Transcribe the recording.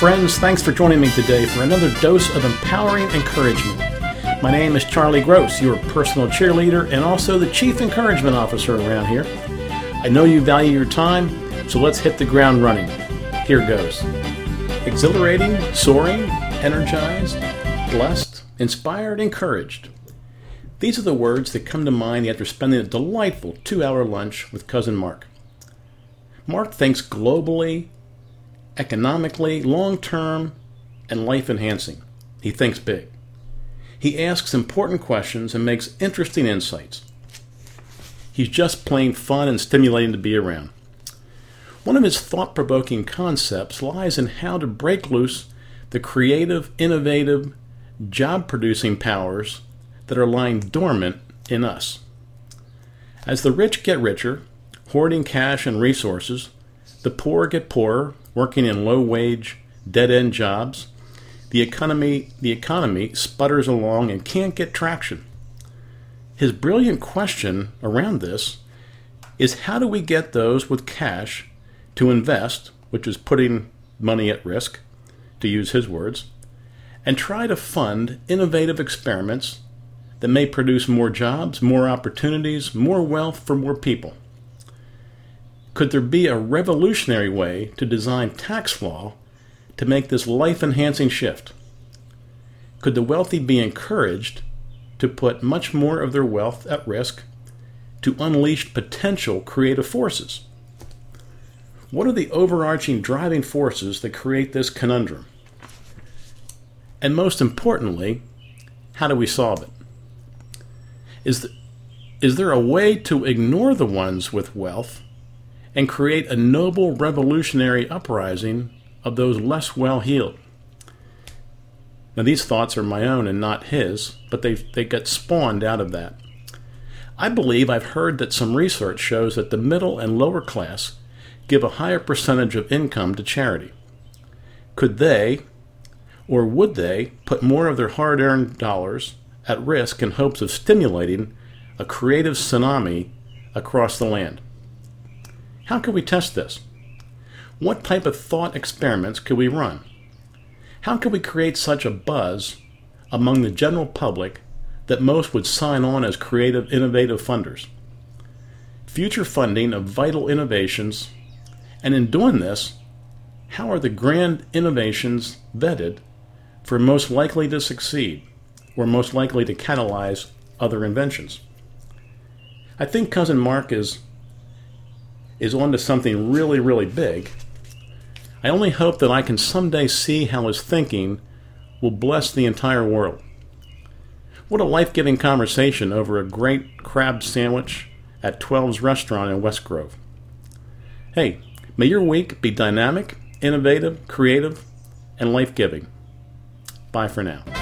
friends. Thanks for joining me today for another dose of empowering encouragement. My name is Charlie Gross, your personal cheerleader and also the Chief Encouragement Officer around here. I know you value your time, so let's hit the ground running. Here goes. Exhilarating, soaring, energized, blessed, inspired, encouraged. These are the words that come to mind after spending a delightful two hour lunch with Cousin Mark. Mark thinks globally, economically, long term, and life enhancing. He thinks big. He asks important questions and makes interesting insights. He's just plain fun and stimulating to be around. One of his thought provoking concepts lies in how to break loose the creative, innovative, job producing powers that are lying dormant in us. As the rich get richer, hoarding cash and resources, the poor get poorer, working in low wage, dead end jobs. The economy, the economy sputters along and can't get traction. His brilliant question around this is how do we get those with cash to invest, which is putting money at risk, to use his words, and try to fund innovative experiments that may produce more jobs, more opportunities, more wealth for more people? Could there be a revolutionary way to design tax law to make this life enhancing shift? Could the wealthy be encouraged to put much more of their wealth at risk to unleash potential creative forces? What are the overarching driving forces that create this conundrum? And most importantly, how do we solve it? Is, the, is there a way to ignore the ones with wealth and create a noble revolutionary uprising of those less well heeled. Now, these thoughts are my own and not his, but they, they get spawned out of that. I believe I've heard that some research shows that the middle and lower class give a higher percentage of income to charity. Could they, or would they, put more of their hard earned dollars at risk in hopes of stimulating a creative tsunami across the land? How could we test this? What type of thought experiments could we run? How could we create such a buzz among the general public that most would sign on as creative, innovative funders? Future funding of vital innovations, and in doing this, how are the grand innovations vetted for most likely to succeed or most likely to catalyze other inventions? I think Cousin Mark is is onto something really, really big. I only hope that I can someday see how his thinking will bless the entire world. What a life giving conversation over a great crab sandwich at 12's restaurant in West Grove. Hey, may your week be dynamic, innovative, creative, and life giving. Bye for now.